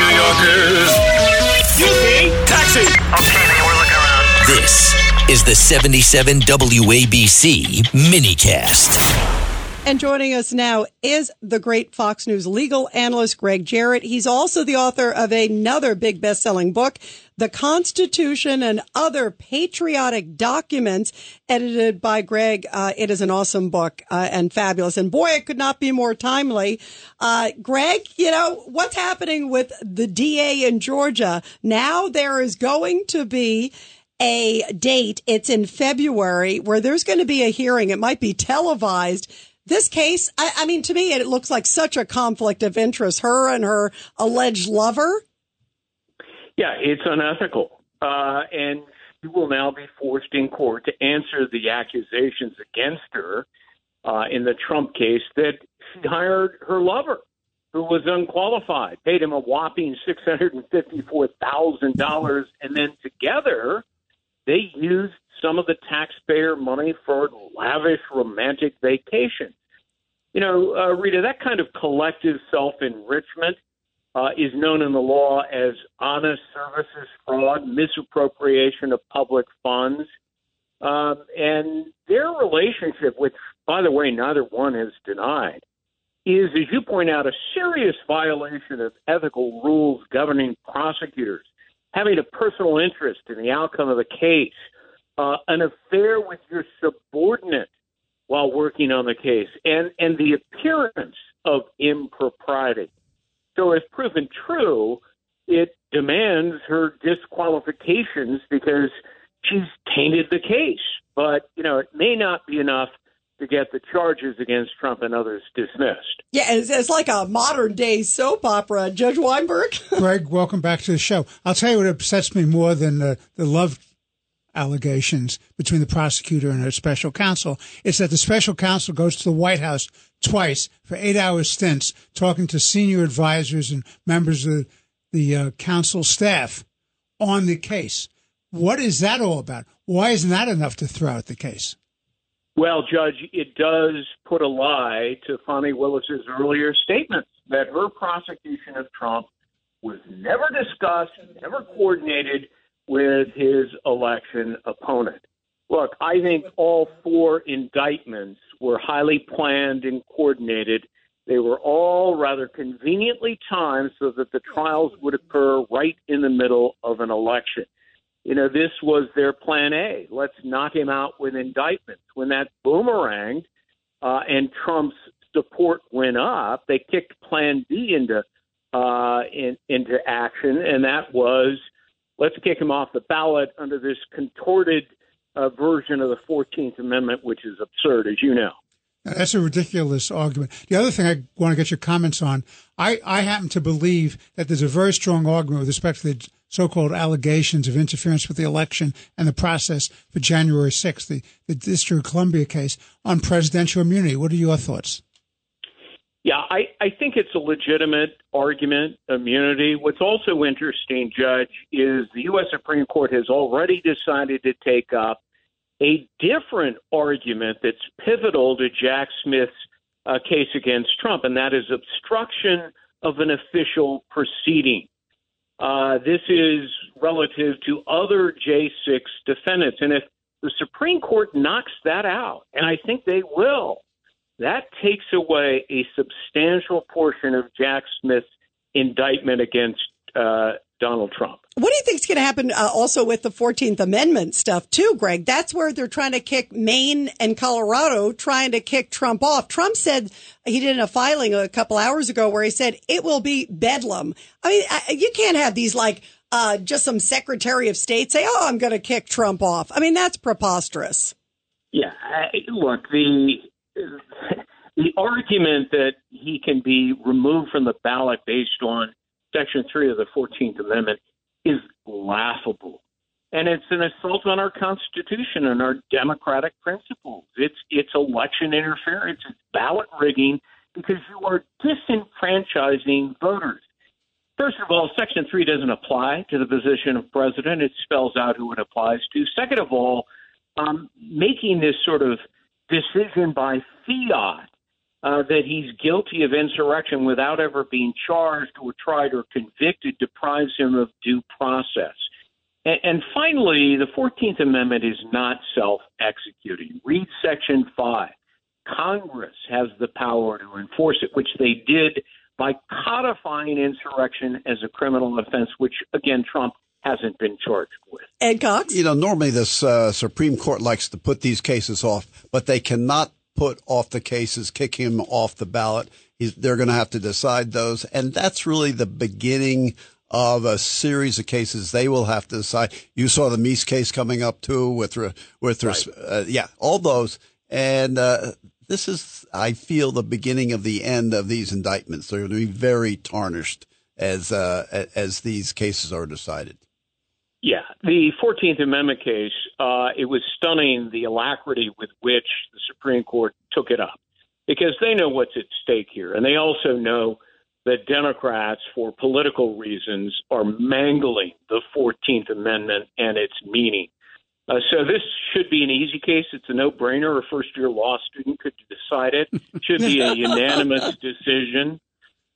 Listen, all you New Yorkers. Excuse me. Taxi. Okay, man, we're looking around. This is the 77 WABC minicast. And joining us now is the great Fox News legal analyst Gregg Jarrett. He's also the author of another big best-selling book, The Constitution and Other Patriotic Documents, edited by Gregg. Uh, it is an awesome book uh, and fabulous. And boy, it could not be more timely. Uh, Gregg, you know, what's happening with the DA in Georgia? Now there is going to be a date. It's in February where there's going to be a hearing. It might be televised this case, I, I, mean, to me, it looks like such a conflict of interest. Her and her alleged lover. Yeah, it's unethical, uh, and she will now be forced in court to answer the accusations against her uh, in the Trump case that she hired her lover, who was unqualified, paid him a whopping six hundred and fifty-four thousand dollars, and then together they used some of the taxpayer money for lavish romantic vacation. You know, uh, Rita, that kind of collective self enrichment uh, is known in the law as honest services fraud, misappropriation of public funds. Um, and their relationship, which, by the way, neither one has denied, is, as you point out, a serious violation of ethical rules governing prosecutors, having a personal interest in the outcome of a case, uh, an affair with your subordinate while working on the case, and and the appearance of impropriety. So, if proven true, it demands her disqualifications because she's tainted the case. But you know, it may not be enough to get the charges against Trump and others dismissed. Yeah, it's, it's like a modern day soap opera. Judge Weinberg. Gregg, welcome back to the show. I'll tell you what upsets me more than the, the love allegations between the prosecutor and her special counsel. It's that the special counsel goes to the White House twice for eight hour stints talking to senior advisors and members of the uh, council staff on the case. What is that all about? Why isn't that enough to throw out the case? Well, Judge, it does put a lie to Fani Willis's earlier statements that her prosecution of Trump was never discussed, never coordinated with his election opponent. Look, I think all four indictments were highly planned and coordinated. They were all rather conveniently timed so that the trials would occur right in the middle of an election. You know, this was their plan A. Let's knock him out with indictments. When that boomeranged uh, and Trump's support went up, they kicked plan B into uh, in, into action, and that was let's kick him off the ballot under this contorted uh, version of the 14th Amendment, which is absurd, as you know. That's a ridiculous argument. The other thing I want to get your comments on, I, I happen to believe that there's a very strong argument with respect to the so-called allegations of interference with the election and the process for January 6th, the, the District of Columbia case on presidential immunity. What are your thoughts? Yeah, I, I think it's a legitimate argument, immunity. What's also interesting, Judge, is the U.S. Supreme Court has already decided to take up a different argument that's pivotal to Jack Smith's uh, case against Trump, and that is obstruction of an official proceeding. Uh, this is relative to other J6 defendants. And if the Supreme Court knocks that out, and I think they will, that takes away a substantial portion of Jack Smith's indictment against uh, Donald Trump. What do you think is going to happen uh, also with the 14th Amendment stuff, too, Gregg? That's where they're trying to kick Maine and Colorado, trying to kick Trump off. Trump said he did a filing a couple hours ago where he said it will be bedlam. I mean, I, you can't have these like uh, just some Secretary of State say, oh, I'm going to kick Trump off. I mean, that's preposterous. Yeah. Look, the the argument that he can be removed from the ballot based on Section 3 of the 14th Amendment is laughable. And it's an assault on our Constitution and our democratic principles. It's, it's election interference, it's ballot rigging, because you are disenfranchising voters. First of all, Section 3 doesn't apply to the position of president. It spells out who it applies to. Second of all, um, making this sort of decision by fiat uh, that he's guilty of insurrection without ever being charged or tried or convicted deprives him of due process. And, and finally, the 14th Amendment is not self executing. Read Section 5. Congress has the power to enforce it, which they did by codifying insurrection as a criminal offense, which, again, Trump hasn't been charged with. Ed Cox? You know, normally this uh, Supreme Court likes to put these cases off, but they cannot put off the cases, kick him off the ballot. He's, they're going to have to decide those. And that's really the beginning of a series of cases they will have to decide. You saw the Meese case coming up too with, with, right. uh, yeah, all those. And, uh, this is, I feel, the beginning of the end of these indictments. They're going to be very tarnished as uh, as these cases are decided. The Fourteenth Amendment case. Uh, it was stunning the alacrity with which the Supreme Court took it up, because they know what's at stake here, and they also know that Democrats, for political reasons, are mangling the Fourteenth Amendment and its meaning. Uh, so this should be an easy case. It's a no-brainer. A first-year law student could decide it. Should be a unanimous decision.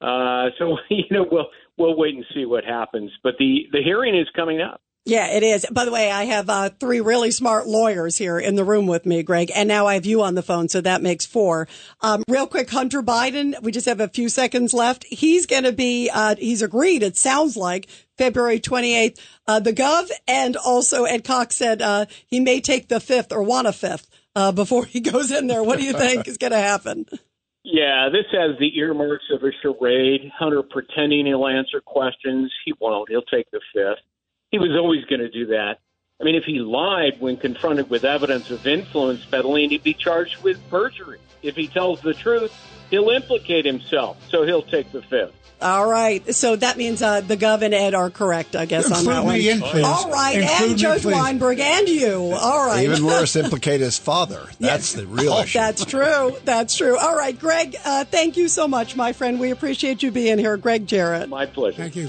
Uh, so you know we'll we'll wait and see what happens. But the the hearing is coming up. Yeah, it is. By the way, I have uh, three really smart lawyers here in the room with me, Gregg, and now I have you on the phone, so that makes four. Um, real quick, Hunter Biden, we just have a few seconds left. He's going to be, uh, he's agreed, it sounds like, February 28th. Uh, the Gov and also Ed Cox said uh, he may take the fifth or want a fifth uh, before he goes in there. What do you think is going to happen? Yeah, this has the earmarks of a charade. Hunter pretending he'll answer questions. He won't. He'll take the fifth. He was always going to do that. I mean, if he lied when confronted with evidence of influence peddling, he'd be charged with perjury. If he tells the truth, he'll implicate himself, so he'll take the fifth. All right. So that means uh, the Gov and Ed are correct, I guess, Include on that one. in. All right. Include and Judge please. Weinberg and you. All right. Even worse, implicate his father. That's the real Oh, issue. That's true. That's true. All right, Gregg, uh, thank you so much, my friend. We appreciate you being here. Gregg Jarrett. My pleasure. Thank you.